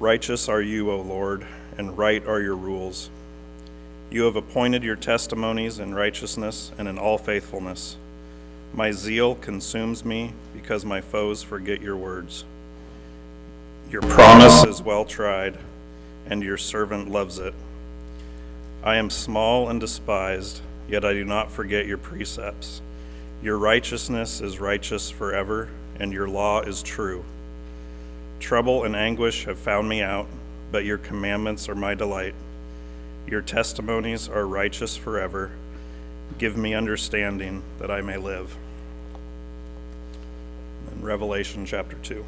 Righteous are you, O Lord, and right are your rules. You have appointed your testimonies in righteousness and in all faithfulness. My zeal consumes me because my foes forget your words. Your promise is well tried, and your servant loves it. I am small and despised, yet I do not forget your precepts. Your righteousness is righteous forever, and your law is true. Trouble and anguish have found me out, but your commandments are my delight. Your testimonies are righteous forever. Give me understanding that I may live. In Revelation chapter 2.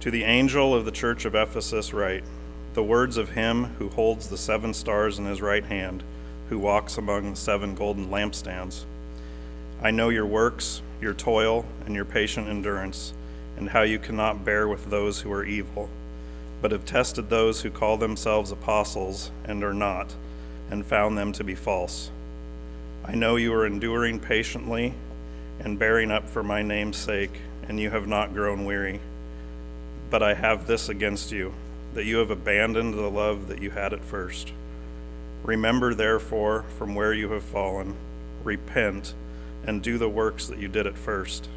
To the angel of the church of Ephesus, write the words of him who holds the seven stars in his right hand, who walks among the seven golden lampstands. I know your works, your toil, and your patient endurance and how you cannot bear with those who are evil, but have tested those who call themselves apostles and are not, and found them to be false. I know you are enduring patiently and bearing up for my name's sake, and you have not grown weary. But I have this against you, that you have abandoned the love that you had at first. Remember, therefore, from where you have fallen, repent, and do the works that you did at first.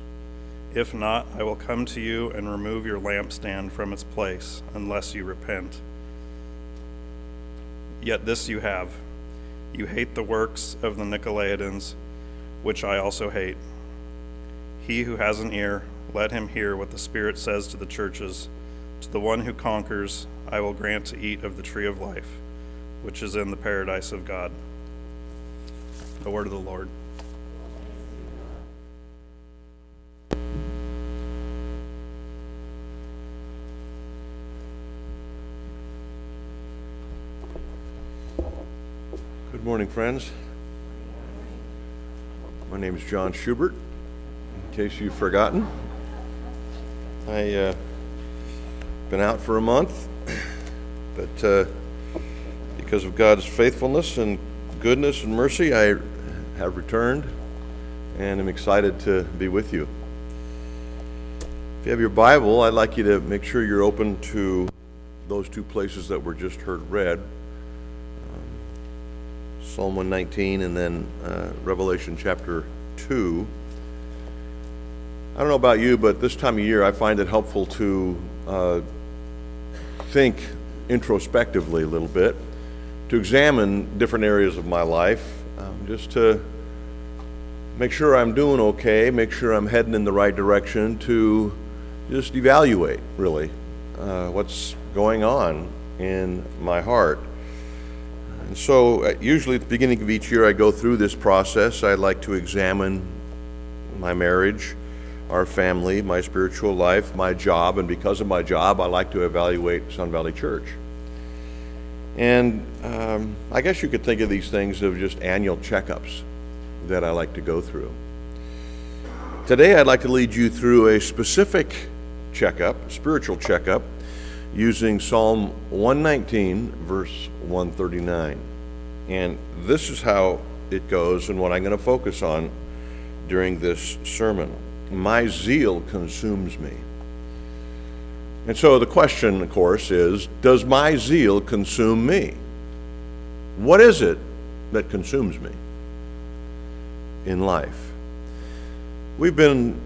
If not, I will come to you and remove your lampstand from its place, unless you repent. Yet this you have you hate the works of the Nicolaitans, which I also hate. He who has an ear, let him hear what the Spirit says to the churches. To the one who conquers, I will grant to eat of the tree of life, which is in the paradise of God. The word of the Lord. Morning, friends. My name is John Schubert, in case you've forgotten. I uh, been out for a month, but uh, because of God's faithfulness and goodness and mercy, I have returned and am excited to be with you. If you have your Bible, I'd like you to make sure you're open to those two places that were just heard read Psalm 119 and then uh, Revelation chapter 2. I don't know about you, but this time of year I find it helpful to uh, think introspectively a little bit, to examine different areas of my life, um, just to make sure I'm doing okay, make sure I'm heading in the right direction, to just evaluate really uh, what's going on in my heart. And so, uh, usually at the beginning of each year, I go through this process. I like to examine my marriage, our family, my spiritual life, my job, and because of my job, I like to evaluate Sun Valley Church. And um, I guess you could think of these things of just annual checkups that I like to go through. Today, I'd like to lead you through a specific checkup, spiritual checkup, using Psalm 119, verse 139. And this is how it goes and what I'm going to focus on during this sermon. My zeal consumes me. And so the question, of course, is Does my zeal consume me? What is it that consumes me in life? We've been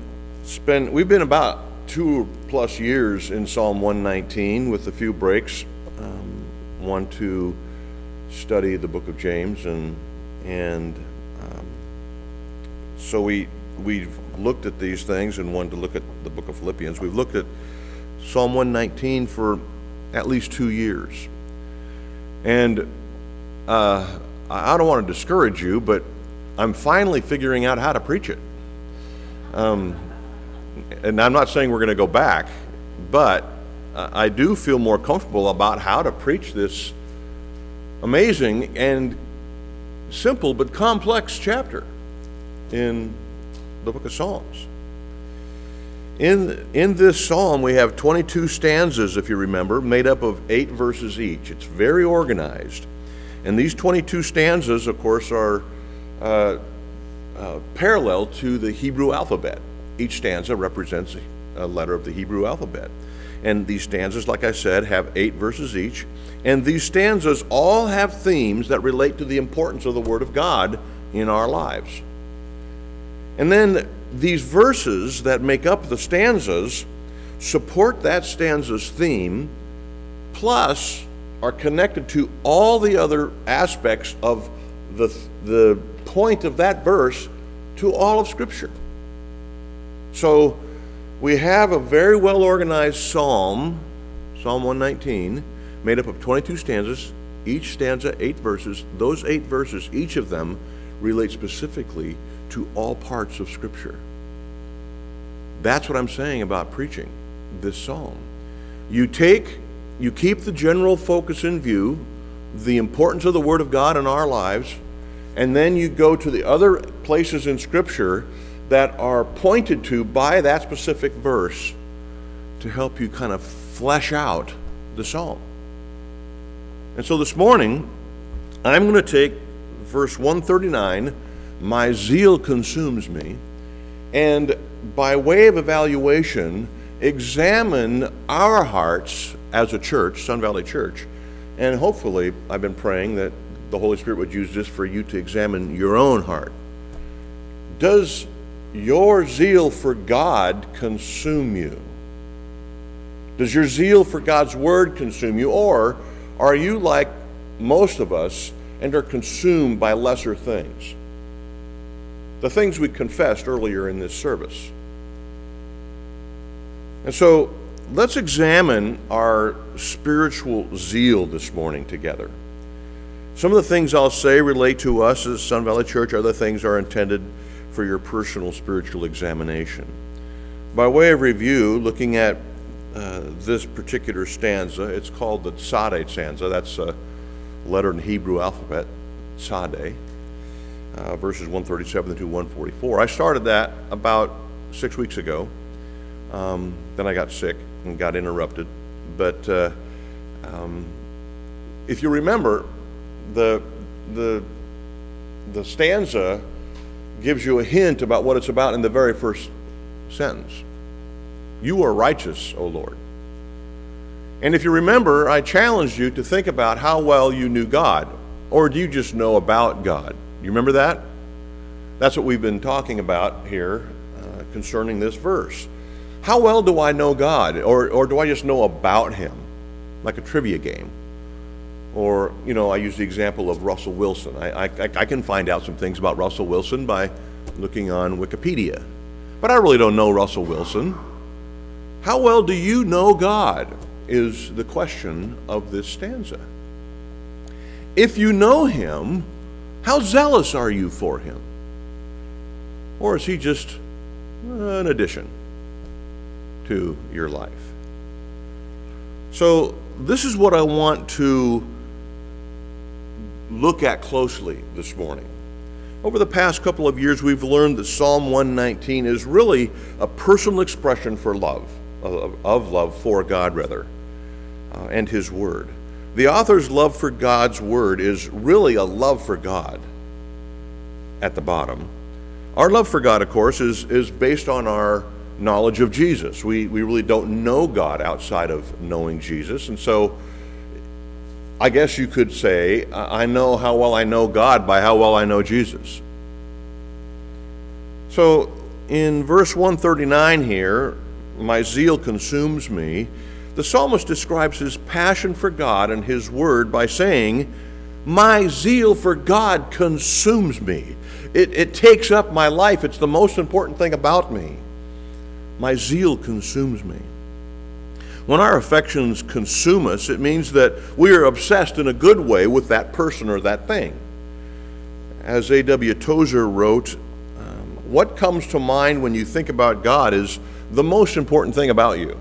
spend we've been about two plus years in Psalm 119 with a few breaks. Um, one to study the book of James, and and um, so we we've looked at these things, and one to look at the book of Philippians. We've looked at Psalm 119 for at least two years, and uh, I don't want to discourage you, but I'm finally figuring out how to preach it. Um, and I'm not saying we're going to go back, but I do feel more comfortable about how to preach this amazing and simple but complex chapter in the book of Psalms. In, in this psalm, we have 22 stanzas, if you remember, made up of eight verses each. It's very organized. And these 22 stanzas, of course, are uh, uh, parallel to the Hebrew alphabet. Each stanza represents a letter of the Hebrew alphabet. And these stanzas, like I said, have eight verses each. And these stanzas all have themes that relate to the importance of the Word of God in our lives. And then these verses that make up the stanzas support that stanza's theme, plus are connected to all the other aspects of the, the point of that verse to all of Scripture. So we have a very well organized psalm, Psalm 119, made up of 22 stanzas, each stanza eight verses. Those eight verses, each of them, relate specifically to all parts of Scripture. That's what I'm saying about preaching this psalm. You take, you keep the general focus in view, the importance of the Word of God in our lives, and then you go to the other places in Scripture that are pointed to by that specific verse to help you kind of flesh out the psalm. And so this morning, I'm going to take verse 139, My zeal consumes me, and by way of evaluation, examine our hearts as a church, Sun Valley Church. And hopefully, I've been praying that the Holy Spirit would use this for you to examine your own heart. Does your zeal for God consume you? Does your zeal for God's Word consume you? Or are you like most of us and are consumed by lesser things? The things we confessed earlier in this service. And so let's examine our spiritual zeal this morning together. Some of the things I'll say relate to us as Sun Valley Church, other things are intended for your personal spiritual examination. By way of review, looking at uh, this particular stanza, it's called the Tzadeh stanza. That's a letter in Hebrew alphabet, Tzadeh, uh, verses 137 to 144. I started that about six weeks ago. Um, then I got sick and got interrupted. But uh, um, if you remember, the, the, the stanza gives you a hint about what it's about in the very first sentence. You are righteous, O Lord. And if you remember, I challenged you to think about how well you knew God. Or do you just know about God? You remember that? That's what we've been talking about here uh, concerning this verse. How well do I know God? Or, or do I just know about Him? Like a trivia game. Or, you know, I use the example of Russell Wilson. I, I, I can find out some things about Russell Wilson by looking on Wikipedia. But I really don't know Russell Wilson. How well do you know God? Is the question of this stanza. If you know Him, how zealous are you for Him? Or is He just an addition to your life? So, this is what I want to look at closely this morning. Over the past couple of years, we've learned that Psalm 119 is really a personal expression for love, of, love for God, rather, uh, and His Word. The author's love for God's Word is really a love for God at the bottom. Our love for God, of course, is, is based on our knowledge of Jesus. We, we really don't know God outside of knowing Jesus, and so I guess you could say, I know how well I know God by how well I know Jesus. So in verse 139 here, my zeal consumes me. The psalmist describes his passion for God and his word by saying, My zeal for God consumes me. It, it takes up my life. It's the most important thing about me. My zeal consumes me. When our affections consume us, it means that we are obsessed in a good way with that person or that thing. As A.W. Tozer wrote, um, what comes to mind when you think about God is the most important thing about you.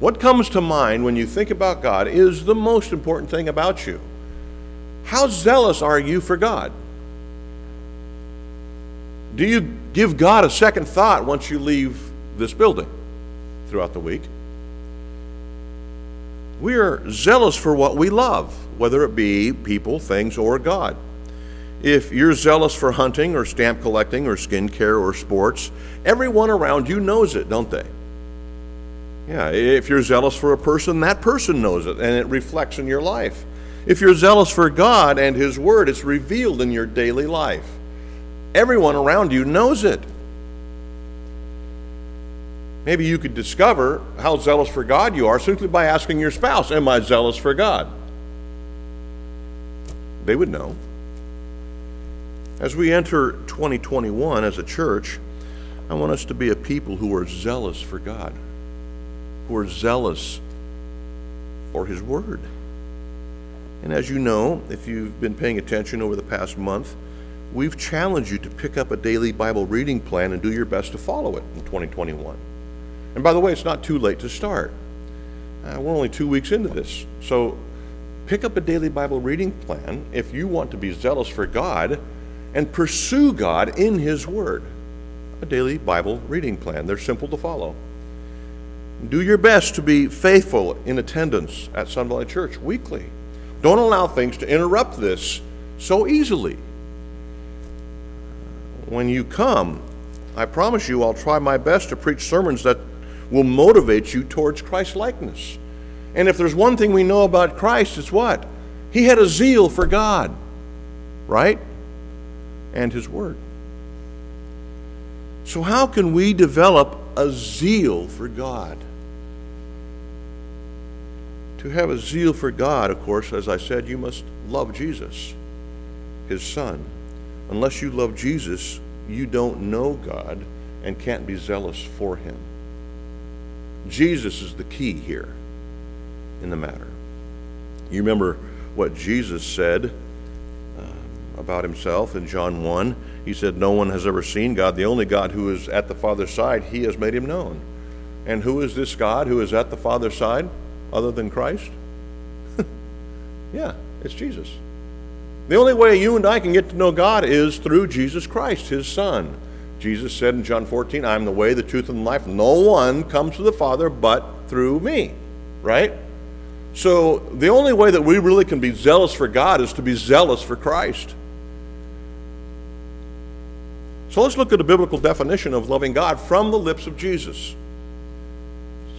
What comes to mind when you think about God is the most important thing about you. How zealous are you for God? Do you give God a second thought once you leave this building throughout the week? We are zealous for what we love, whether it be people, things, or God. If you're zealous for hunting or stamp collecting or skincare or sports, everyone around you knows it, don't they? Yeah, if you're zealous for a person, that person knows it, and it reflects in your life. If you're zealous for God and His Word, it's revealed in your daily life. Everyone around you knows it. Maybe you could discover how zealous for God you are simply by asking your spouse, Am I zealous for God? They would know. As we enter 2021 as a church, I want us to be a people who are zealous for God, who are zealous for His Word. And as you know, if you've been paying attention over the past month, we've challenged you to pick up a daily Bible reading plan and do your best to follow it in 2021. And by the way, it's not too late to start. Uh, we're only two weeks into this. So pick up a daily Bible reading plan if you want to be zealous for God and pursue God in His Word. A daily Bible reading plan. They're simple to follow. Do your best to be faithful in attendance at Sun Valley Church weekly. Don't allow things to interrupt this so easily. When you come, I promise you I'll try my best to preach sermons that will motivate you towards Christ likeness. And if there's one thing we know about Christ, it's what? He had a zeal for God, right? And His Word. So, how can we develop a zeal for God? To have a zeal for God, of course, as I said, you must love Jesus, His Son. Unless you love Jesus, you don't know God and can't be zealous for Him. Jesus is the key here in the matter. You remember what Jesus said uh, about himself in John 1. He said, No one has ever seen God. The only God who is at the Father's side, he has made him known. And who is this God who is at the Father's side other than Christ? yeah, it's Jesus. The only way you and I can get to know God is through Jesus Christ, his Son. Jesus said in John 14, I am the way, the truth, and the life. No one comes to the Father but through me, right? So the only way that we really can be zealous for God is to be zealous for Christ. So let's look at a biblical definition of loving God from the lips of Jesus.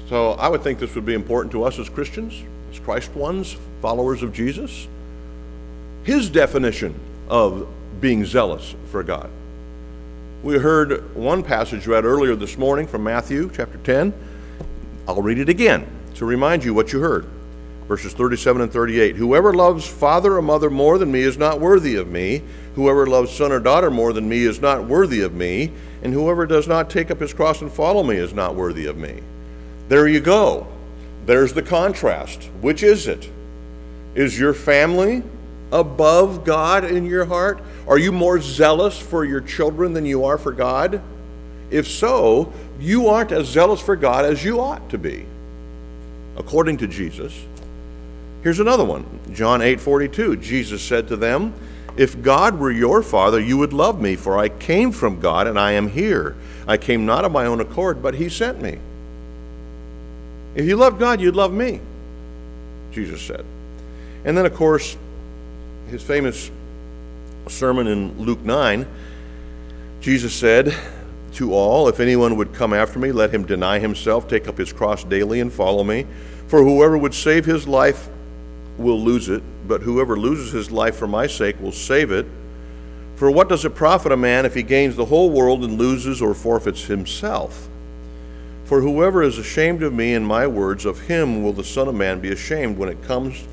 So I would think this would be important to us as Christians, as Christ ones, followers of Jesus. His definition of being zealous for God. We heard one passage read earlier this morning from Matthew chapter 10. I'll read it again to remind you what you heard. Verses 37 and 38. Whoever loves father or mother more than me is not worthy of me. Whoever loves son or daughter more than me is not worthy of me. And whoever does not take up his cross and follow me is not worthy of me. There you go. There's the contrast. Which is it? Is your family above God in your heart? Are you more zealous for your children than you are for God? If so, you aren't as zealous for God as you ought to be, according to Jesus. Here's another one John 8 42. Jesus said to them, If God were your Father, you would love me, for I came from God and I am here. I came not of my own accord, but He sent me. If you loved God, you'd love me, Jesus said. And then, of course, his famous sermon in Luke 9, Jesus said to all, If anyone would come after me, let him deny himself, take up his cross daily, and follow me. For whoever would save his life will lose it, but whoever loses his life for my sake will save it. For what does it profit a man if he gains the whole world and loses or forfeits himself? For whoever is ashamed of me and my words, of him will the Son of Man be ashamed when it comes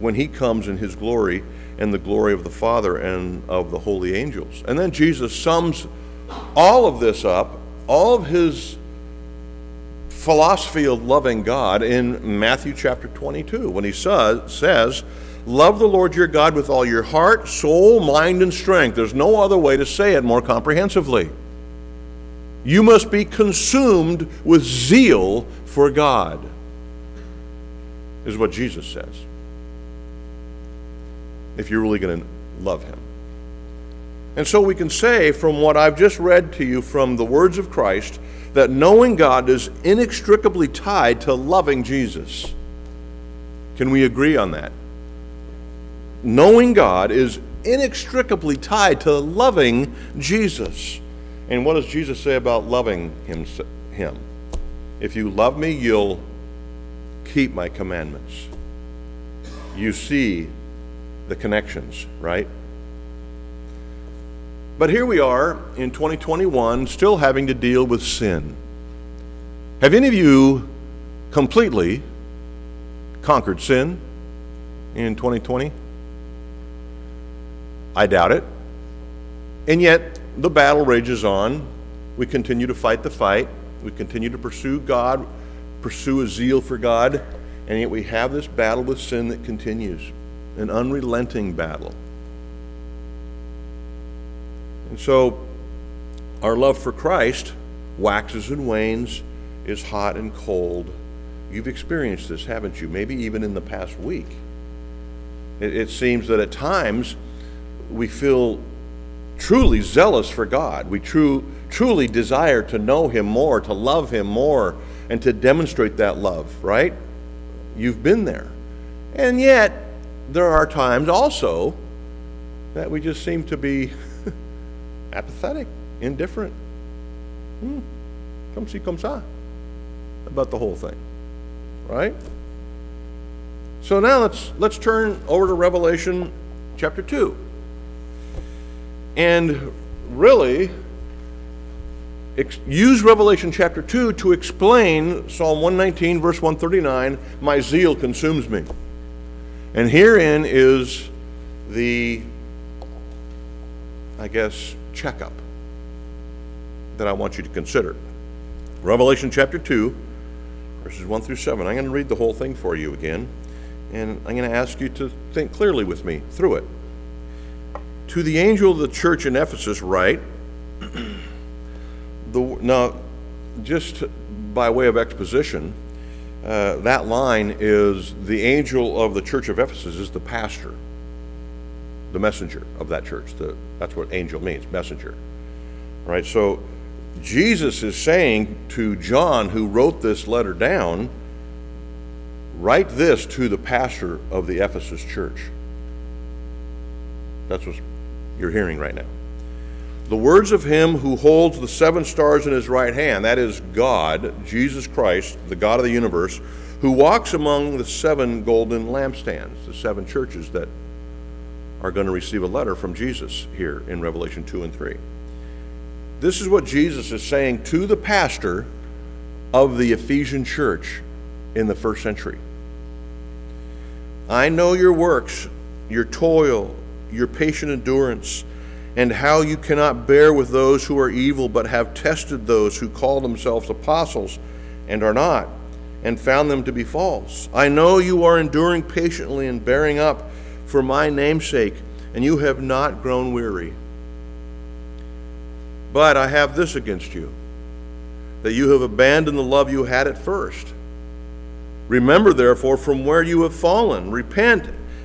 when he comes in his glory and the glory of the Father and of the holy angels. And then Jesus sums all of this up, all of his philosophy of loving God in Matthew chapter 22 when he says, Love the Lord your God with all your heart, soul, mind, and strength. There's no other way to say it more comprehensively. You must be consumed with zeal for God, is what Jesus says if you're really going to love Him. And so we can say from what I've just read to you from the words of Christ that knowing God is inextricably tied to loving Jesus. Can we agree on that? Knowing God is inextricably tied to loving Jesus. And what does Jesus say about loving him? him? If you love me, you'll keep my commandments. You see the connections, right? But here we are in 2021, still having to deal with sin. Have any of you completely conquered sin in 2020? I doubt it. And yet, the battle rages on. We continue to fight the fight. We continue to pursue God, pursue a zeal for God, and yet we have this battle with sin that continues an unrelenting battle. And so, our love for Christ waxes and wanes, is hot and cold. You've experienced this, haven't you? Maybe even in the past week. It, it seems that at times we feel truly zealous for God. We true, truly desire to know Him more, to love Him more, and to demonstrate that love, right? You've been there. And yet, there are times also that we just seem to be apathetic, indifferent. Hmm. Come see, come ça about the whole thing, right? So now let's let's turn over to Revelation chapter two, and really ex- use Revelation chapter two to explain Psalm one nineteen verse one thirty nine. My zeal consumes me. And herein is the, I guess, checkup that I want you to consider. Revelation chapter 2, verses 1 through 7. I'm going to read the whole thing for you again, and I'm going to ask you to think clearly with me through it. To the angel of the church in Ephesus, write, the, now, just by way of exposition, uh, that line is the angel of the church of Ephesus is the pastor, the messenger of that church. The, that's what angel means, messenger. Right? So Jesus is saying to John, who wrote this letter down, write this to the pastor of the Ephesus church. That's what you're hearing right now. The words of him who holds the seven stars in his right hand, that is God, Jesus Christ, the God of the universe, who walks among the seven golden lampstands, the seven churches that are going to receive a letter from Jesus here in Revelation 2 and 3. This is what Jesus is saying to the pastor of the Ephesian church in the first century. I know your works, your toil, your patient endurance and how you cannot bear with those who are evil, but have tested those who call themselves apostles and are not, and found them to be false. I know you are enduring patiently and bearing up for my name's sake, and you have not grown weary. But I have this against you that you have abandoned the love you had at first. Remember, therefore, from where you have fallen, repent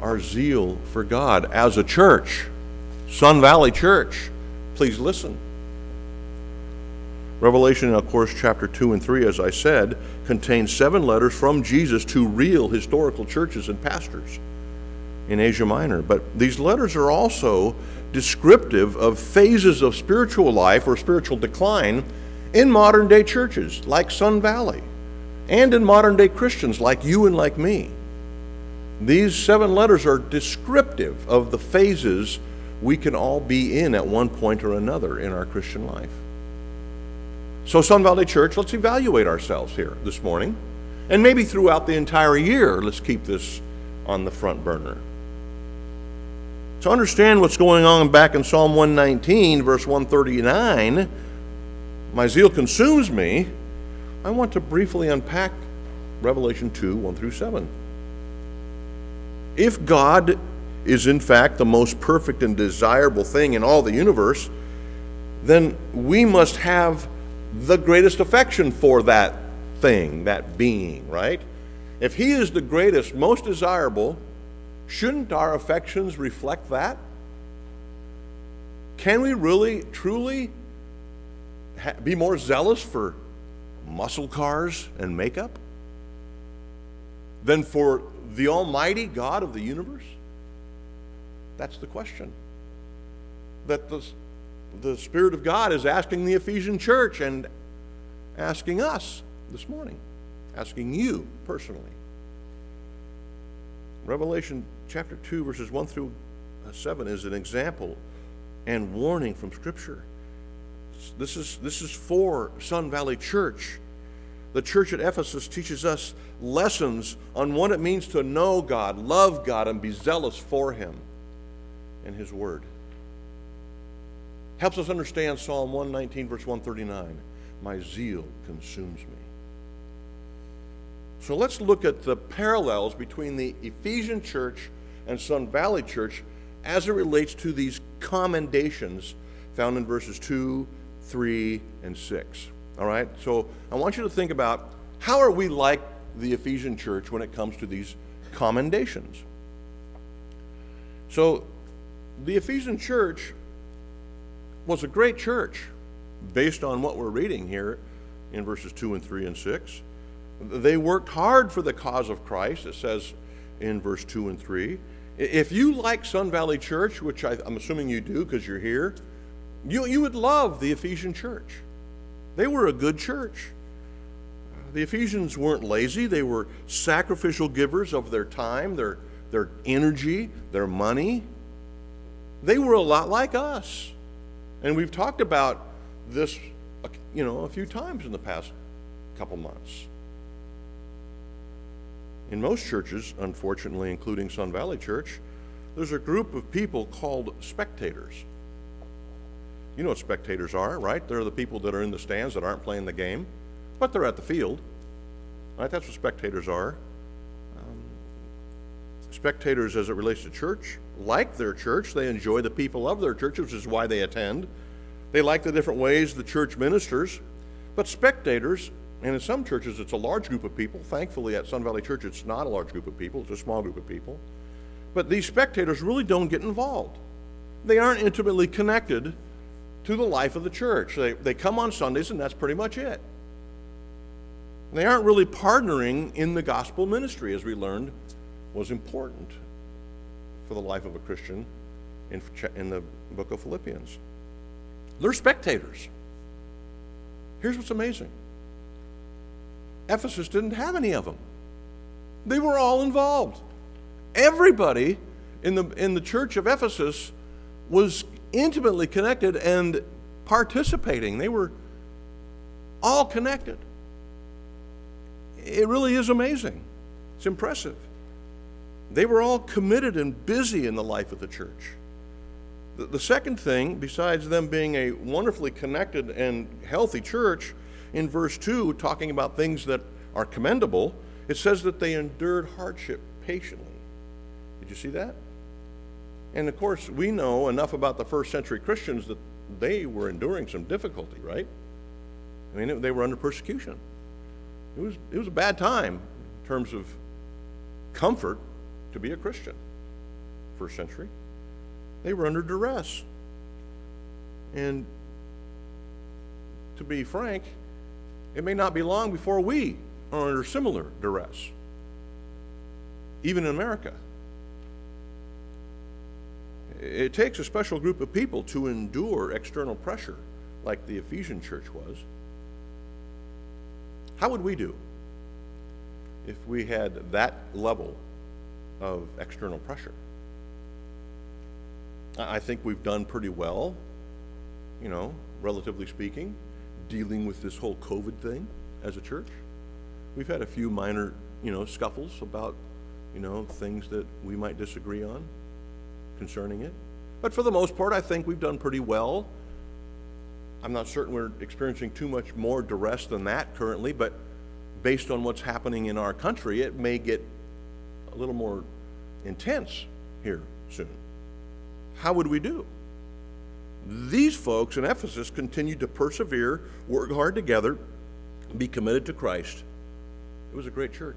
our zeal for God as a church, Sun Valley Church. Please listen. Revelation, of course, chapter 2 and 3, as I said, contains seven letters from Jesus to real historical churches and pastors in Asia Minor. But these letters are also descriptive of phases of spiritual life or spiritual decline in modern day churches like Sun Valley and in modern day Christians like you and like me. These seven letters are descriptive of the phases we can all be in at one point or another in our Christian life. So, Sun Valley Church, let's evaluate ourselves here this morning. And maybe throughout the entire year, let's keep this on the front burner. To understand what's going on back in Psalm 119, verse 139, my zeal consumes me, I want to briefly unpack Revelation 2 1 through 7. If God is in fact the most perfect and desirable thing in all the universe, then we must have the greatest affection for that thing, that being, right? if He is the greatest, most desirable, shouldn't our affections reflect that? Can we really, truly ha- be more zealous for muscle cars and makeup than for the Almighty God of the universe? That's the question that the, the Spirit of God is asking the Ephesian church and asking us this morning, asking you personally. Revelation chapter 2, verses 1 through uh, 7 is an example and warning from Scripture. This is, this is for Sun Valley Church. The church at Ephesus teaches us lessons on what it means to know God, love God, and be zealous for Him and His Word. Helps us understand Psalm 119, verse 139. My zeal consumes me. So let's look at the parallels between the Ephesian church and Sun Valley Church as it relates to these commendations found in verses 2, 3, and 6. All right? So I want you to think about how are we like the Ephesian church when it comes to these commendations? So the Ephesian church was a great church based on what we're reading here in verses 2 and 3 and 6. They worked hard for the cause of Christ, it says in verse 2 and 3. If you like Sun Valley Church, which I, am assuming you do because you're here, you, you would love the Ephesian church. They were a good church. The Ephesians weren't lazy, they were sacrificial givers of their time, their, their energy, their money. They were a lot like us. And we've talked about this, you know, a few times in the past couple months. In most churches, unfortunately, including Sun Valley Church, there's a group of people called spectators. You know what spectators are, right? They're the people that are in the stands that aren't playing the game, but they're at the field. Right? That's what spectators are. Um, spectators, as it relates to church, like their church. They enjoy the people of their church, which is why they attend. They like the different ways the church ministers. But spectators and in some churches, it's a large group of people. Thankfully, at Sun Valley Church, it's not a large group of people, it's a small group of people. But these spectators really don't get involved. They aren't intimately connected to the life of the church. They, they come on Sundays, and that's pretty much it. They aren't really partnering in the gospel ministry, as we learned was important for the life of a Christian in, in the book of Philippians. They're spectators. Here's what's amazing Ephesus didn't have any of them. They were all involved. Everybody in the, in the church of Ephesus was intimately connected and participating. They were all connected. It really is amazing. It's impressive. They were all committed and busy in the life of the church. The, the second thing, besides them being a wonderfully connected and healthy church, in verse 2, talking about things that are commendable, it says that they endured hardship patiently. Did you see that? And of course, we know enough about the first century Christians that they were enduring some difficulty, right? I mean, they were under persecution. It was, it was a bad time in terms of comfort to be a Christian, first century. They were under duress. And to be frank, it may not be long before we are under similar duress, even in America. It takes a special group of people to endure external pressure like the Ephesian church was. How would we do if we had that level of external pressure? I think we've done pretty well, you know, relatively speaking dealing with this whole COVID thing as a church. We've had a few minor, you know, scuffles about, you know, things that we might disagree on concerning it. But for the most part, I think we've done pretty well. I'm not certain we're experiencing too much more duress than that currently, but based on what's happening in our country, it may get a little more intense here soon. How would we do? These folks in Ephesus continued to persevere, work hard together, be committed to Christ. It was a great church.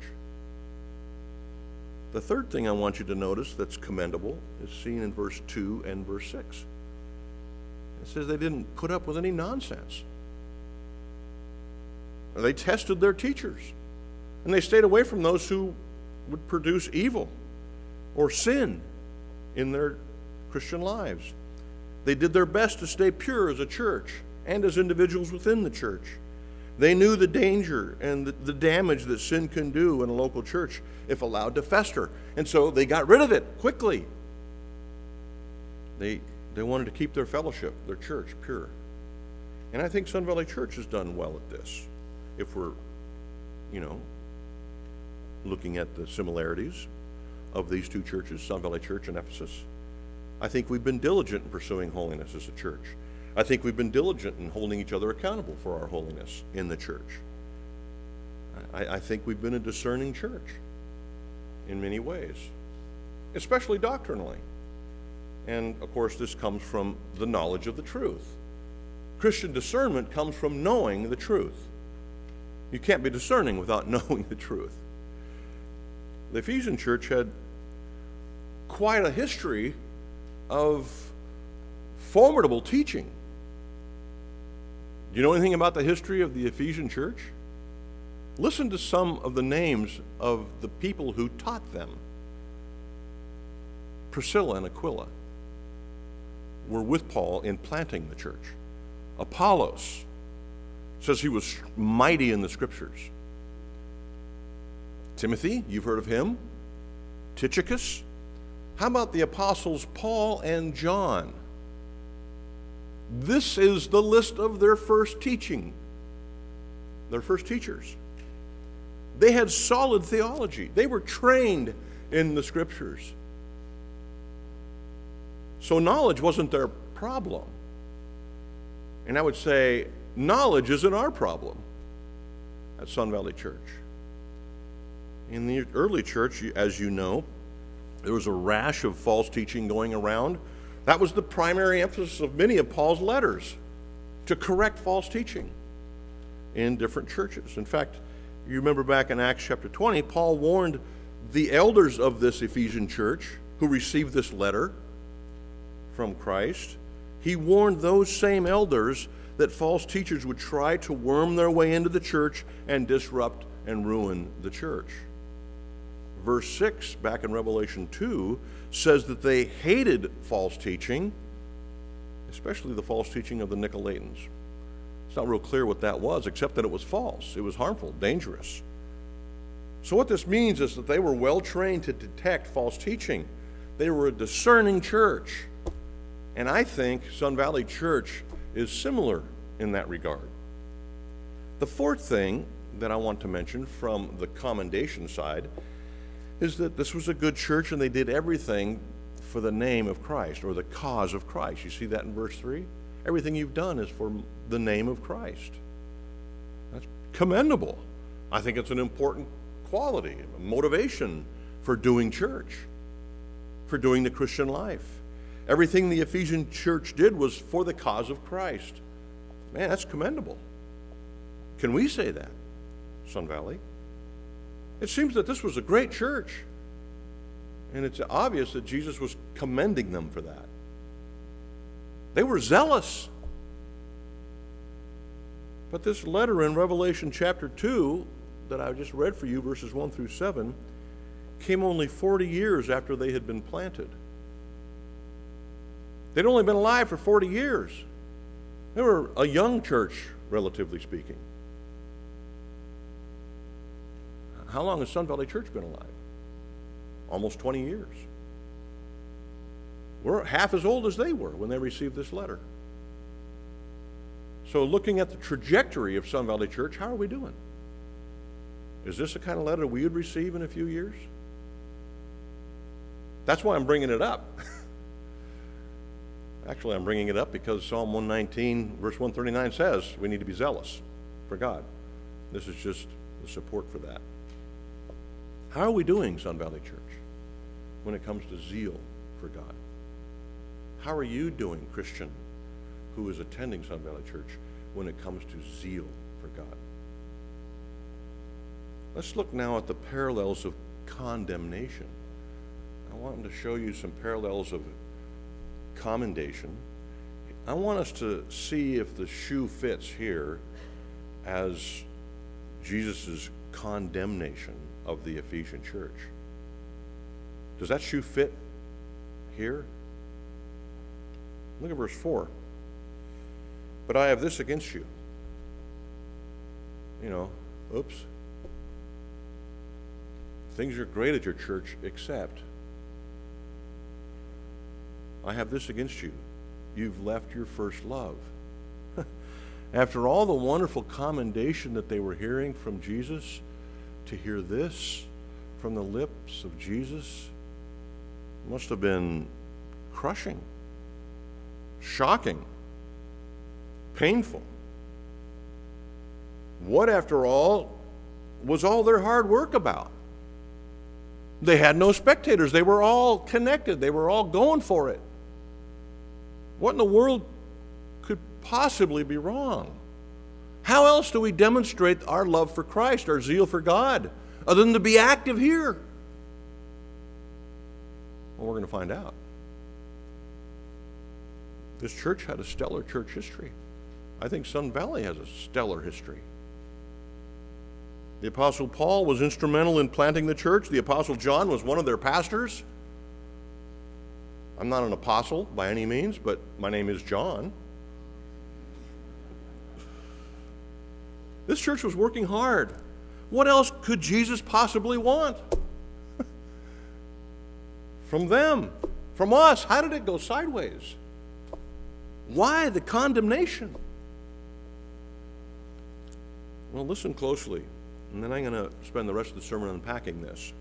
The third thing I want you to notice that's commendable is seen in verse 2 and verse 6. It says they didn't put up with any nonsense. They tested their teachers, and they stayed away from those who would produce evil or sin in their Christian lives. They did their best to stay pure as a church and as individuals within the church. They knew the danger and the, the, damage that sin can do in a local church if allowed to fester. And so they got rid of it quickly. They, they wanted to keep their fellowship, their church, pure. And I think Sun Valley Church has done well at this. If we're, you know, looking at the similarities of these two churches, Sun Valley Church and Ephesus, I think we've been diligent in pursuing holiness as a church. I think we've been diligent in holding each other accountable for our holiness in the church. I, I think we've been a discerning church in many ways, especially doctrinally. And of course, this comes from the knowledge of the truth. Christian discernment comes from knowing the truth. You can't be discerning without knowing the truth. The Ephesian church had quite a history of formidable teaching. Do you know anything about the history of the Ephesian church? Listen to some of the names of the people who taught them. Priscilla and Aquila were with Paul in planting the church. Apollos says he was mighty in the scriptures. Timothy, you've heard of him. Tychicus. How about the apostles Paul and John? This is the list of their first teaching, their first teachers. They had solid theology, they were trained in the scriptures. So, knowledge wasn't their problem. And I would say, knowledge isn't our problem at Sun Valley Church. In the early church, as you know, there was a rash of false teaching going around. That was the primary emphasis of many of Paul's letters to correct false teaching in different churches. In fact, you remember back in Acts chapter 20, Paul warned the elders of this Ephesian church who received this letter from Christ. He warned those same elders that false teachers would try to worm their way into the church and disrupt and ruin the church. Verse 6, back in Revelation 2, says that they hated false teaching, especially the false teaching of the Nicolaitans. It's not real clear what that was, except that it was false. It was harmful, dangerous. So, what this means is that they were well trained to detect false teaching. They were a discerning church. And I think Sun Valley Church is similar in that regard. The fourth thing that I want to mention from the commendation side is that this was a good church and they did everything for the name of Christ or the cause of Christ. You see that in verse 3? Everything you've done is for the name of Christ. That's commendable. I think it's an important quality, a motivation for doing church, for doing the Christian life. Everything the Ephesian church did was for the cause of Christ. Man, that's commendable. Can we say that, Sun Valley? It seems that this was a great church. And it's obvious that Jesus was commending them for that. They were zealous. But this letter in Revelation chapter 2 that I just read for you, verses 1 through 7, came only 40 years after they had been planted. They'd only been alive for 40 years. They were a young church, relatively speaking. How long has Sun Valley Church been alive? Almost 20 years. We're half as old as they were when they received this letter. So, looking at the trajectory of Sun Valley Church, how are we doing? Is this the kind of letter we would receive in a few years? That's why I'm bringing it up. Actually, I'm bringing it up because Psalm 119, verse 139 says we need to be zealous for God. This is just the support for that. How are we doing, Sun Valley Church, when it comes to zeal for God? How are you doing, Christian, who is attending Sun Valley Church, when it comes to zeal for God? Let's look now at the parallels of condemnation. I want to show you some parallels of commendation. I want us to see if the shoe fits here as Jesus' condemnation of the Ephesian church. Does that shoe fit here? Look at verse 4. But I have this against you. You know, oops. Things are great at your church, except I have this against you. You've left your first love. After all the wonderful commendation that they were hearing from Jesus, to hear this from the lips of Jesus must have been crushing, shocking, painful. What, after all, was all their hard work about? They had no spectators. They were all connected. They were all going for it. What in the world could possibly be wrong? How else do we demonstrate our love for Christ, our zeal for God, other than to be active here? Well, we're going to find out. This church had a stellar church history. I think Sun Valley has a stellar history. The Apostle Paul was instrumental in planting the church. The Apostle John was one of their pastors. I'm not an apostle by any means, but my name is John. This church was working hard. What else could Jesus possibly want? from them, from us. How did it go sideways? Why the condemnation? Well, listen closely, and then I'm going to spend the rest of the sermon unpacking this.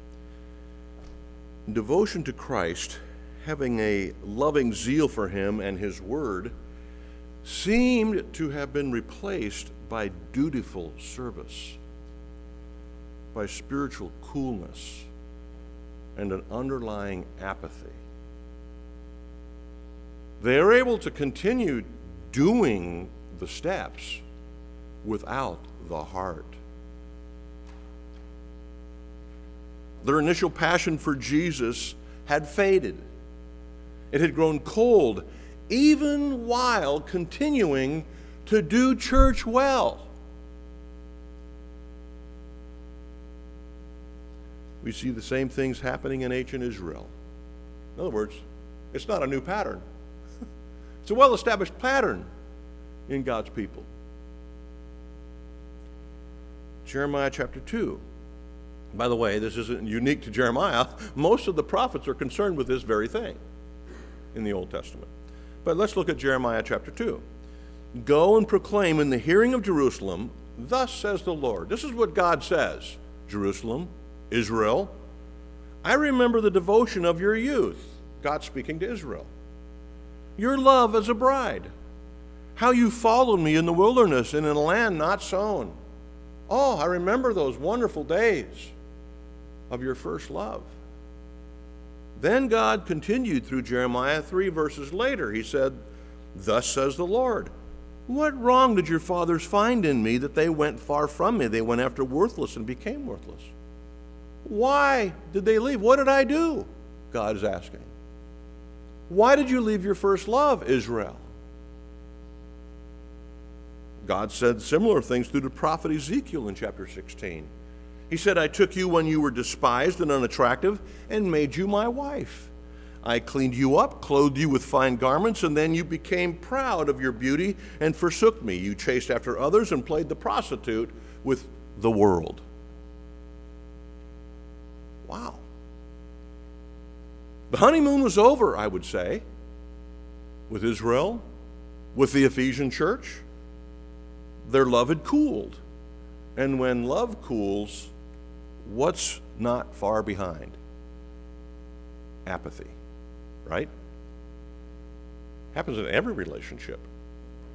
Devotion to Christ, having a loving zeal for Him and His Word, seemed to have been replaced by dutiful service, by spiritual coolness, and an underlying apathy. They are able to continue doing the steps without the heart. Their initial passion for Jesus had faded. It had grown cold, even while continuing to do church well. We see the same things happening in ancient Israel. In other words, it's not a new pattern. It's a well established pattern in God's people. Jeremiah chapter 2. By the way, this isn't unique to Jeremiah. Most of the prophets are concerned with this very thing in the Old Testament. But let's look at Jeremiah chapter 2. Go and proclaim in the hearing of Jerusalem, Thus says the Lord. This is what God says Jerusalem, Israel. I remember the devotion of your youth, God speaking to Israel. Your love as a bride, how you followed me in the wilderness and in a land not sown. Oh, I remember those wonderful days of your first love. Then God continued through Jeremiah three verses later. He said, Thus says the Lord. What wrong did your fathers find in me that they went far from me? They went after worthless and became worthless. Why did they leave? What did I do? God is asking. Why did you leave your first love, Israel? God said similar things through the prophet Ezekiel in chapter 16. He said, I took you when you were despised and unattractive and made you my wife. I cleaned you up, clothed you with fine garments, and then you became proud of your beauty and forsook me. You chased after others and played the prostitute with the world. Wow. The honeymoon was over, I would say, with Israel, with the Ephesian church. Their love had cooled. And when love cools, what's not far behind? Apathy right? Happens in every relationship.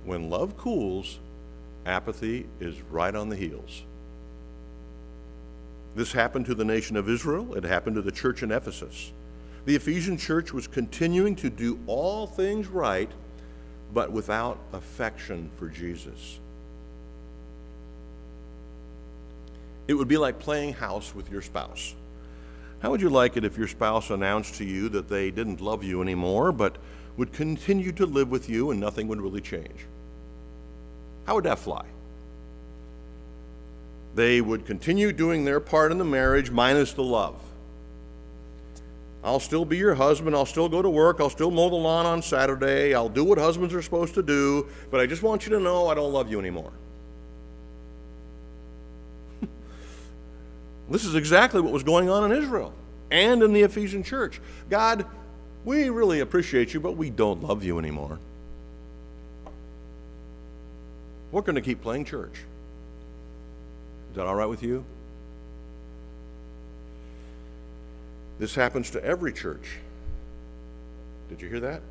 When love cools, apathy is right on the heels. This happened to the nation of Israel, it happened to the church in Ephesus. The Ephesian church was continuing to do all things right, but without affection for Jesus. It would be like playing house with your spouse. How would you like it if your spouse announced to you that they didn't love you anymore, but would continue to live with you and nothing would really change? How would that fly? They would continue doing their part in the marriage minus the love. I'll still be your husband. I'll still go to work. I'll still mow the lawn on Saturday. I'll do what husbands are supposed to do, but I just want you to know I don't love you anymore. This is exactly what was going on in Israel and in the Ephesian church. God, we really appreciate you, but we don't love you anymore. We're going to keep playing church. Is that all right with you? This happens to every church. Did you hear that?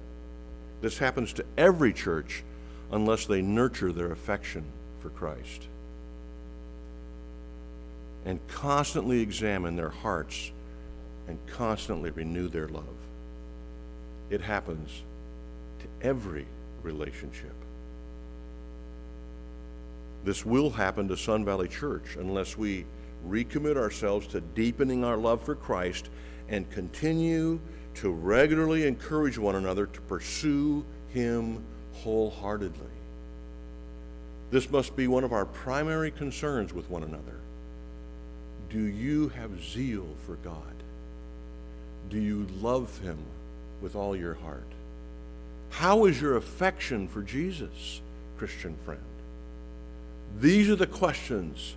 This happens to every church unless they nurture their affection for Christ and constantly examine their hearts and constantly renew their love. It happens to every relationship. This will happen to Sun Valley Church unless we recommit ourselves to deepening our love for Christ and continue to regularly encourage one another to pursue Him wholeheartedly. This must be one of our primary concerns with one another. Do you have zeal for God? Do you love Him with all your heart? How is your affection for Jesus, Christian friend? These are the questions,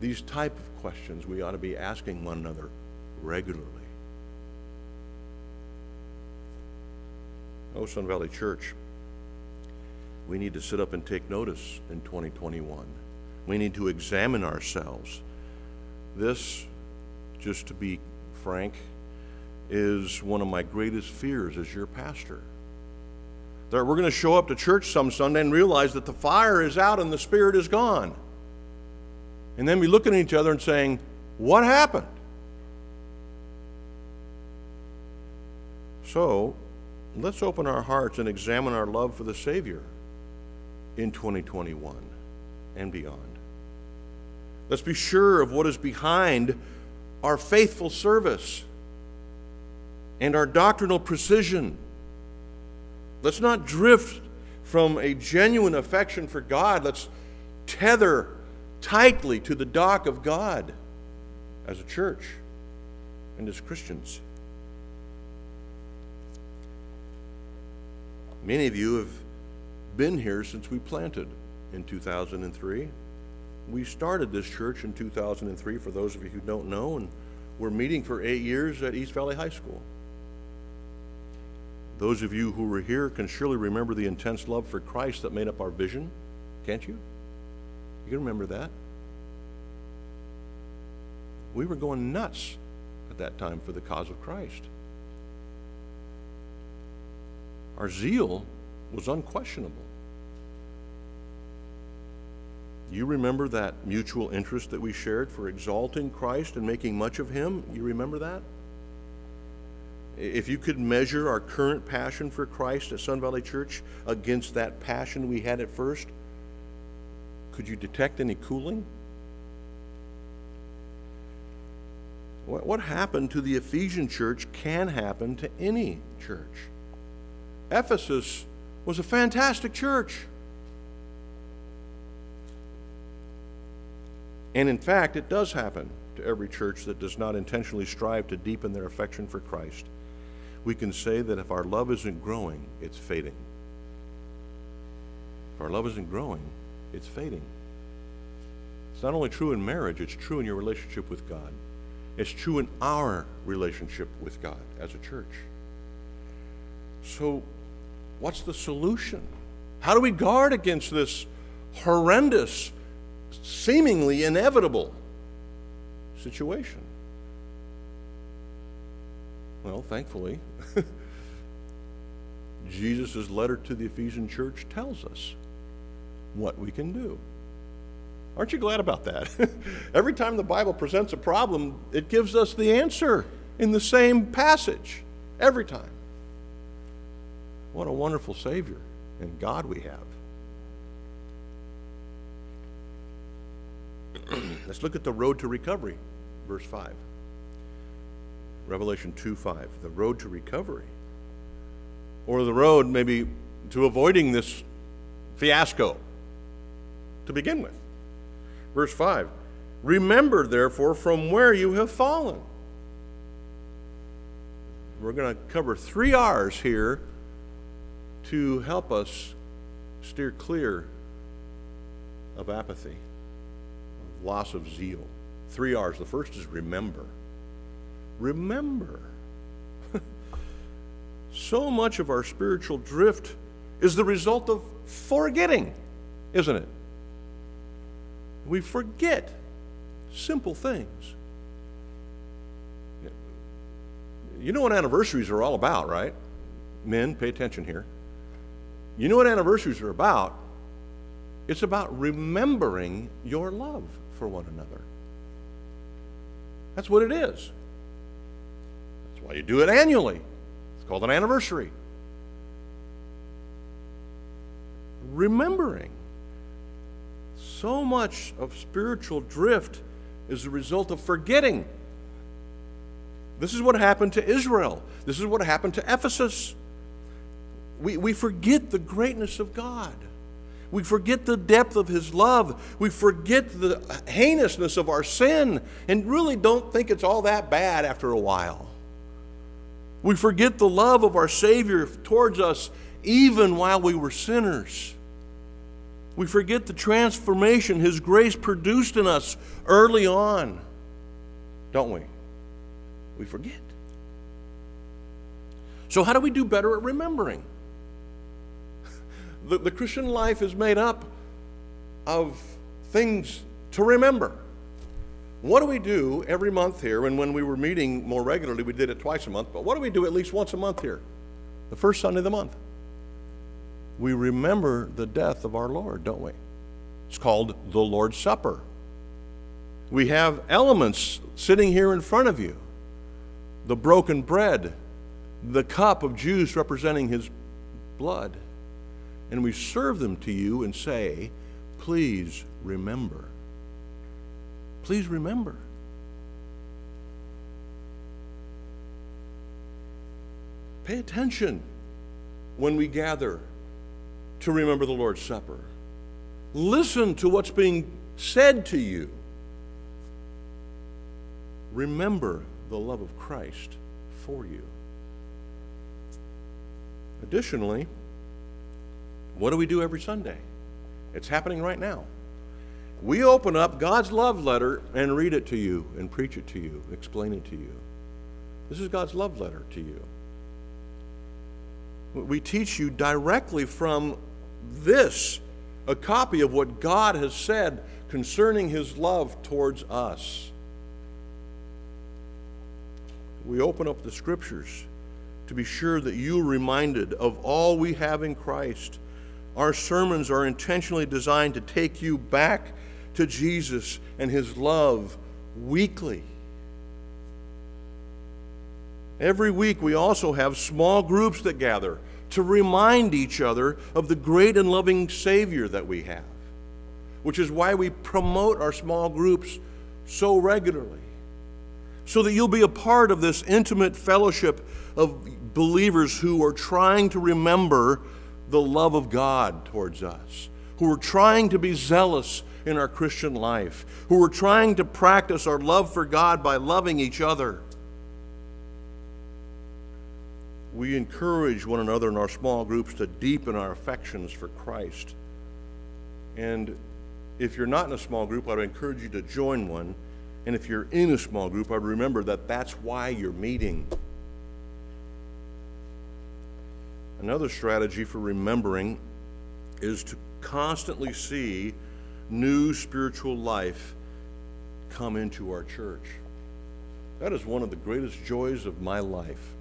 these type of questions we ought to be asking one another regularly. Oh, Sun Valley Church, we need to sit up and take notice in 2021. We need to examine ourselves. This, just to be frank, is one of my greatest fears as your pastor. That we're going to show up to church some Sunday and realize that the fire is out and the Spirit is gone. And then be looking at each other and saying, What happened? So, let's open our hearts and examine our love for the Savior in 2021 and beyond. Let's be sure of what is behind our faithful service and our doctrinal precision. Let's not drift from a genuine affection for God. Let's tether tightly to the dock of God as a church and as Christians. Many of you have been here since we planted in 2003. We started this church in 2003, for those of you who don't know, and we're meeting for eight years at East Valley High School. Those of you who were here can surely remember the intense love for Christ that made up our vision, can't you? You can remember that. We were going nuts at that time for the cause of Christ. Our zeal was unquestionable. You remember that mutual interest that we shared for exalting Christ and making much of Him? You remember that? If you could measure our current passion for Christ at Sun Valley Church against that passion we had at first, could you detect any cooling? What happened to the Ephesian church can happen to any church. Ephesus was a fantastic church. And in fact, it does happen to every church that does not intentionally strive to deepen their affection for Christ. We can say that if our love isn't growing, it's fading. If our love isn't growing, it's fading. It's not only true in marriage, it's true in your relationship with God. It's true in our relationship with God as a church. So, what's the solution? How do we guard against this horrendous, seemingly inevitable situation? Well, thankfully, Jesus' letter to the Ephesian church tells us what we can do. Aren't you glad about that? Every time the Bible presents a problem, it gives us the answer in the same passage. Every time. What a wonderful Savior and God we have. Let's look at the road to recovery, verse 5. Revelation 2 5, the road to recovery. Or the road, maybe, to avoiding this fiasco to begin with. Verse 5 Remember, therefore, from where you have fallen. We're going to cover three R's here to help us steer clear of apathy, loss of zeal. Three R's. The first is remember. Remember. so much of our spiritual drift is the result of forgetting, isn't it? We forget simple things. You know what anniversaries are all about, right? Men, pay attention here. You know what anniversaries are about? It's about remembering your love for one another. That's what it is. That's why you do it annually. It's called an anniversary. Remembering. So much of spiritual drift is a result of forgetting. This is what happened to Israel. This is what happened to Ephesus. We, we forget the greatness of God. We forget the depth of His love. We forget the heinousness of our sin and really don't think it's all that bad after a while. We forget the love of our Savior towards us even while we were sinners. We forget the transformation His grace produced in us early on, don't we? We forget. So, how do we do better at remembering? The, the Christian life is made up of things to remember. What do we do every month here? And when we were meeting more regularly, we did it twice a month, but what do we do at least once a month here? The first Sunday of the month we remember the death of our Lord, don't we? It's called the Lord's Supper. We have elements sitting here in front of you the broken bread, the cup of juice representing his blood. And we serve them to you and say, Please remember. Please remember. Pay attention when we gather to remember the Lord's Supper. Listen to what's being said to you. Remember the love of Christ for you. Additionally, what do we do every Sunday? It's happening right now. We open up God's love letter and read it to you and preach it to you, explain it to you. This is God's love letter to you. We teach you directly from this a copy of what God has said concerning his love towards us. We open up the scriptures to be sure that you are reminded of all we have in Christ. Our sermons are intentionally designed to take you back to Jesus and his love weekly. Every week, we also have small groups that gather to remind each other of the great and loving Savior that we have, which is why we promote our small groups so regularly, so that you'll be a part of this intimate fellowship of believers who are trying to remember the love of God towards us, who are trying to be zealous in our Christian life, who are trying to practice our love for God by loving each other we encourage one another in our small groups to deepen our affections for Christ. And if you're not in a small group, I'd encourage you to join one. And if you're in a small group, I'd remember that that's why you're meeting. Another strategy for remembering is to constantly see new spiritual life come into our church. That is one of the greatest joys of my life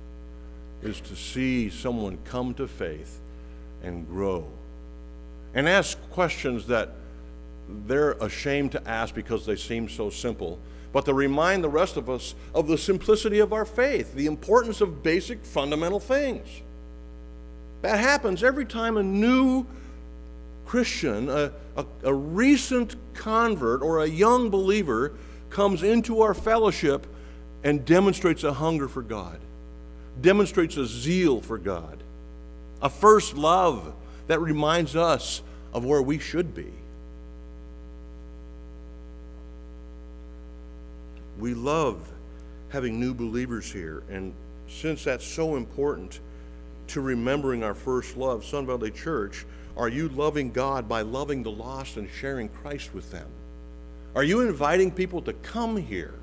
is to see someone come to faith and grow and ask questions that they're ashamed to ask because they seem so simple, but to remind the rest of us of the simplicity of our faith, the importance of basic fundamental things. That happens every time a new Christian, a, a, a recent convert, or a young believer comes into our fellowship and demonstrates a hunger for God, demonstrates a zeal for God, a first love that reminds us of where we should be. We love having new believers here, and since that's so important to remembering our first love, Sun Valley Church, are you loving God by loving the lost and sharing Christ with them? Are you inviting people to come here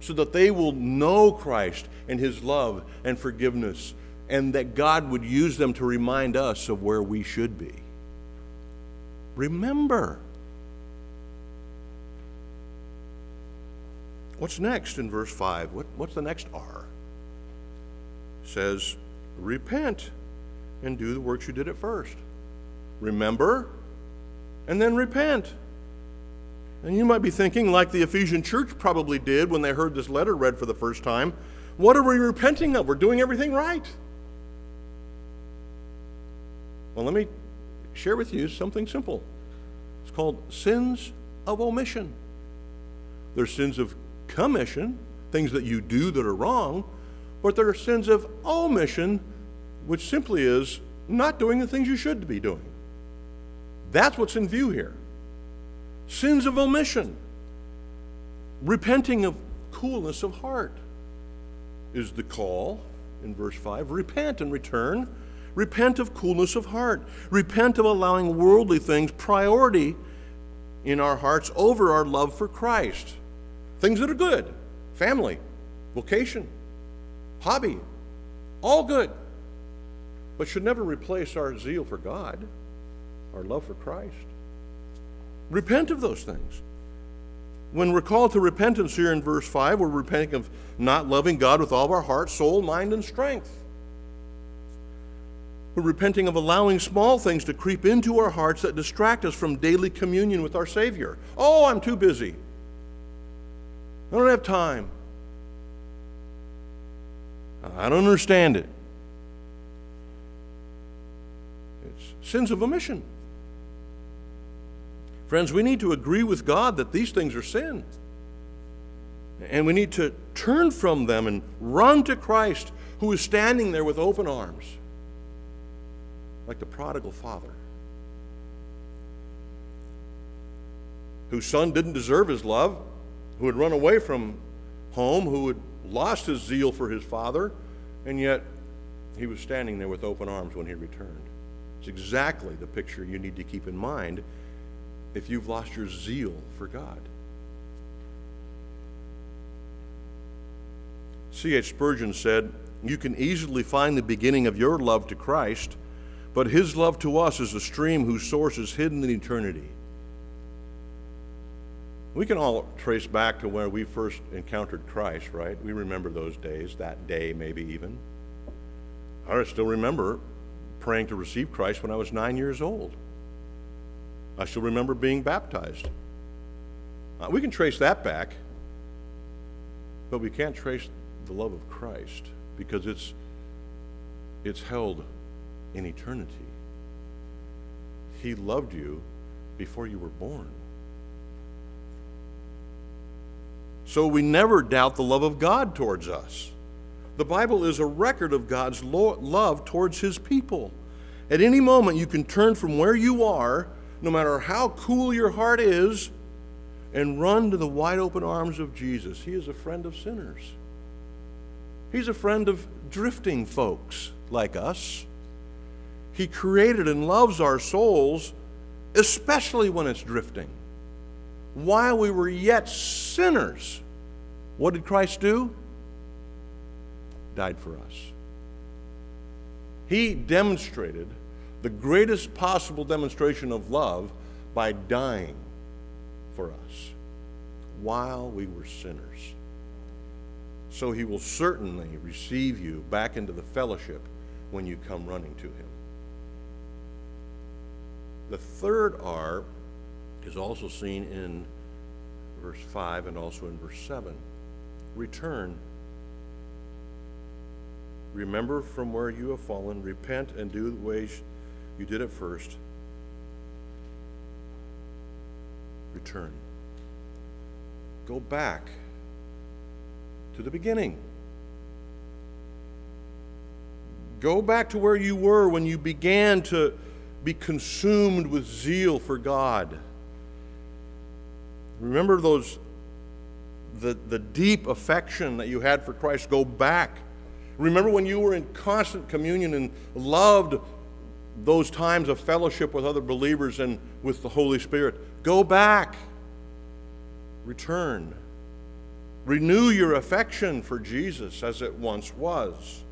so that they will know Christ and His love and forgiveness, and that God would use them to remind us of where we should be? Remember. What's next in verse 5? What, what's the next R? It says, Repent and do the works you did at first. Remember and then repent. And you might be thinking, like the Ephesian church probably did when they heard this letter read for the first time, what are we repenting of? We're doing everything right. Well, let me share with you something simple. It's called sins of omission. There's sins of commission, things that you do that are wrong, but there are sins of omission, which simply is not doing the things you should be doing. That's what's in view here. Sins of omission. Repenting of coolness of heart is the call in verse 5. Repent and return. Repent of coolness of heart. Repent of allowing worldly things priority in our hearts over our love for Christ. Things that are good family, vocation, hobby, all good, but should never replace our zeal for God, our love for Christ. Repent of those things. When we're called to repentance here in verse 5, we're repenting of not loving God with all of our heart, soul, mind, and strength. We're repenting of allowing small things to creep into our hearts that distract us from daily communion with our Savior. Oh, I'm too busy. I don't have time. I don't understand it. It's sins of omission. Friends, we need to agree with God that these things are sin. And we need to turn from them and run to Christ, who is standing there with open arms, like the prodigal father, whose son didn't deserve his love, who had run away from home, who had lost his zeal for his father, and yet he was standing there with open arms when he returned. It's exactly the picture you need to keep in mind if you've lost your zeal for God. C.H. Spurgeon said, You can easily find the beginning of your love to Christ, but his love to us is a stream whose source is hidden in eternity. We can all trace back to where we first encountered Christ, right? We remember those days, that day maybe even. I still remember praying to receive Christ when I was nine years old. I still remember being baptized. Uh, we can trace that back, but we can't trace the love of Christ because it's, it's held in eternity. He loved you before you were born. So we never doubt the love of God towards us. The Bible is a record of God's love towards His people. At any moment, you can turn from where you are, no matter how cool your heart is, and run to the wide open arms of Jesus. He is a friend of sinners. He's a friend of drifting folks like us. He created and loves our souls, especially when it's drifting while we were yet sinners, what did Christ do? Died for us. He demonstrated the greatest possible demonstration of love by dying for us while we were sinners. So he will certainly receive you back into the fellowship when you come running to him. The third R is also seen in verse 5 and also in verse 7. Return. Remember from where you have fallen, repent and do the ways you did at first. Return. Go back to the beginning. Go back to where you were when you began to be consumed with zeal for God. Remember those the, the deep affection that you had for Christ. Go back. Remember when you were in constant communion and loved those times of fellowship with other believers and with the Holy Spirit. Go back. Return. Renew your affection for Jesus as it once was.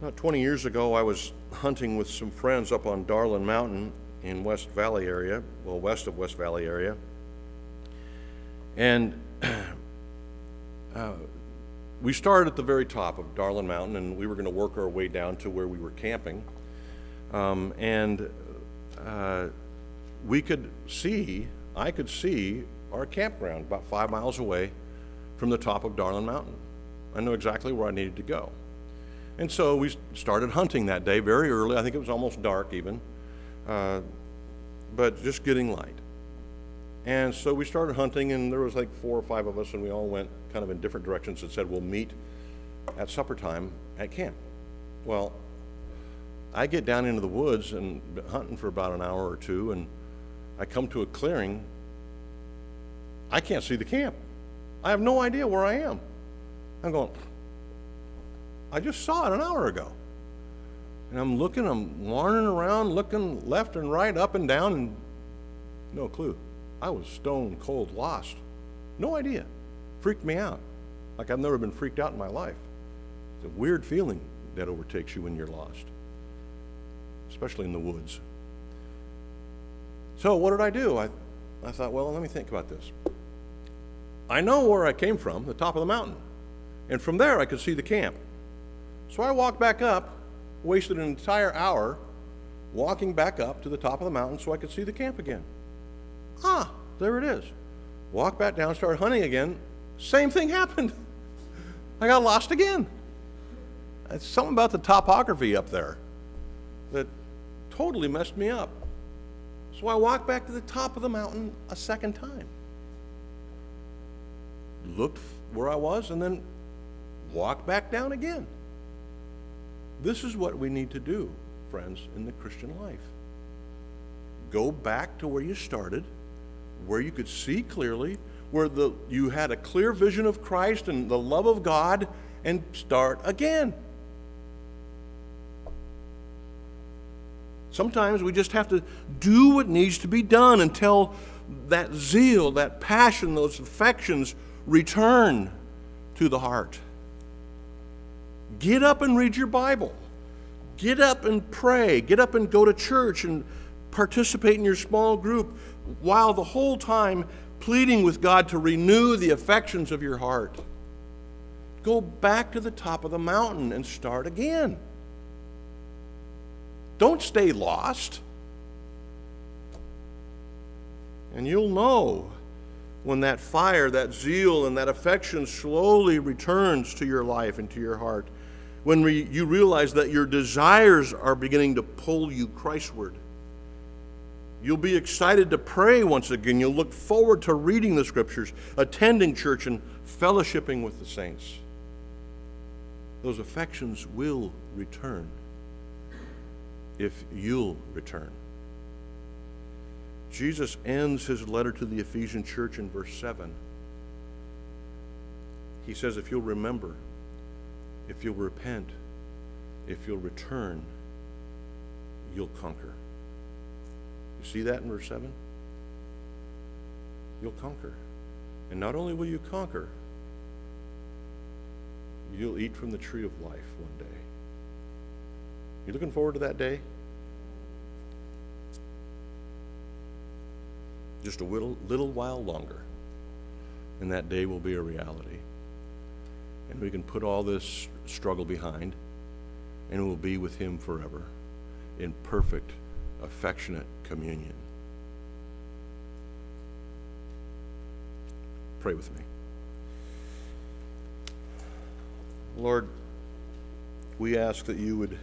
About 20 years ago, I was hunting with some friends up on Darland Mountain in West Valley area, well, west of West Valley area. And uh, we started at the very top of Darland Mountain, and we were going to work our way down to where we were camping. Um, and uh, we could see, I could see our campground about five miles away from the top of Darland Mountain. I knew exactly where I needed to go. And so we started hunting that day very early. I think it was almost dark even, uh, but just getting light. And so we started hunting, and there was like four or five of us, and we all went kind of in different directions and said, we'll meet at supper time at camp. Well, I get down into the woods and hunting for about an hour or two, and I come to a clearing. I can't see the camp. I have no idea where I am. I'm going, I just saw it an hour ago. And I'm looking, I'm wandering around, looking left and right, up and down, and no clue. I was stone cold lost. No idea. Freaked me out. Like I've never been freaked out in my life. It's a weird feeling that overtakes you when you're lost, especially in the woods. So, what did I do? I, I thought, well, let me think about this. I know where I came from, the top of the mountain. And from there, I could see the camp. So I walked back up, wasted an entire hour walking back up to the top of the mountain so I could see the camp again. Ah, there it is. Walk back down, start hunting again. Same thing happened. I got lost again. It's something about the topography up there that totally messed me up. So I walked back to the top of the mountain a second time. Looked where I was and then walked back down again. This is what we need to do, friends, in the Christian life. Go back to where you started where you could see clearly, where the, you had a clear vision of Christ and the love of God, and start again. Sometimes we just have to do what needs to be done until that zeal, that passion, those affections return to the heart. Get up and read your Bible. Get up and pray. Get up and go to church and participate in your small group while the whole time pleading with God to renew the affections of your heart. Go back to the top of the mountain and start again. Don't stay lost. And you'll know when that fire, that zeal, and that affection slowly returns to your life and to your heart. When re- you realize that your desires are beginning to pull you Christward You'll be excited to pray once again. You'll look forward to reading the scriptures, attending church, and fellowshipping with the saints. Those affections will return if you'll return. Jesus ends his letter to the Ephesian church in verse 7. He says, If you'll remember, if you'll repent, if you'll return, you'll conquer. You see that in verse 7? You'll conquer. And not only will you conquer, you'll eat from the tree of life one day. You looking forward to that day? Just a little, little while longer, and that day will be a reality. And we can put all this struggle behind, and we'll be with Him forever in perfect affectionate communion. Pray with me. Lord, we ask that you would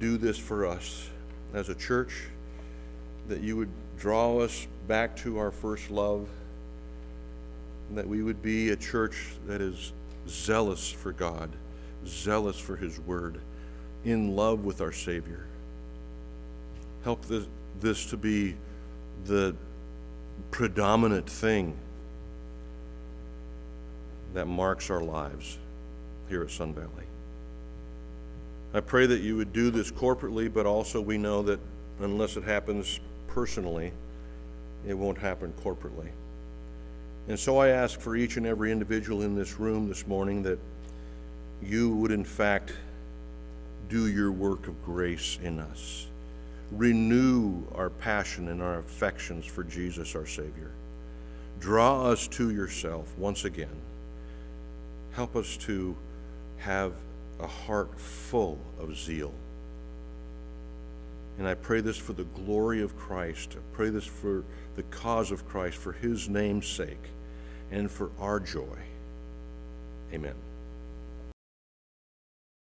do this for us as a church, that you would draw us back to our first love, that we would be a church that is zealous for God, zealous for His Word, in love with our Savior. Help this, this to be the predominant thing that marks our lives here at Sun Valley. I pray that you would do this corporately, but also we know that unless it happens personally, it won't happen corporately. And so I ask for each and every individual in this room this morning that you would, in fact, do your work of grace in us. Renew our passion and our affections for Jesus, our Savior. Draw us to yourself once again. Help us to have a heart full of zeal. And I pray this for the glory of Christ. I pray this for the cause of Christ, for his name's sake, and for our joy. Amen.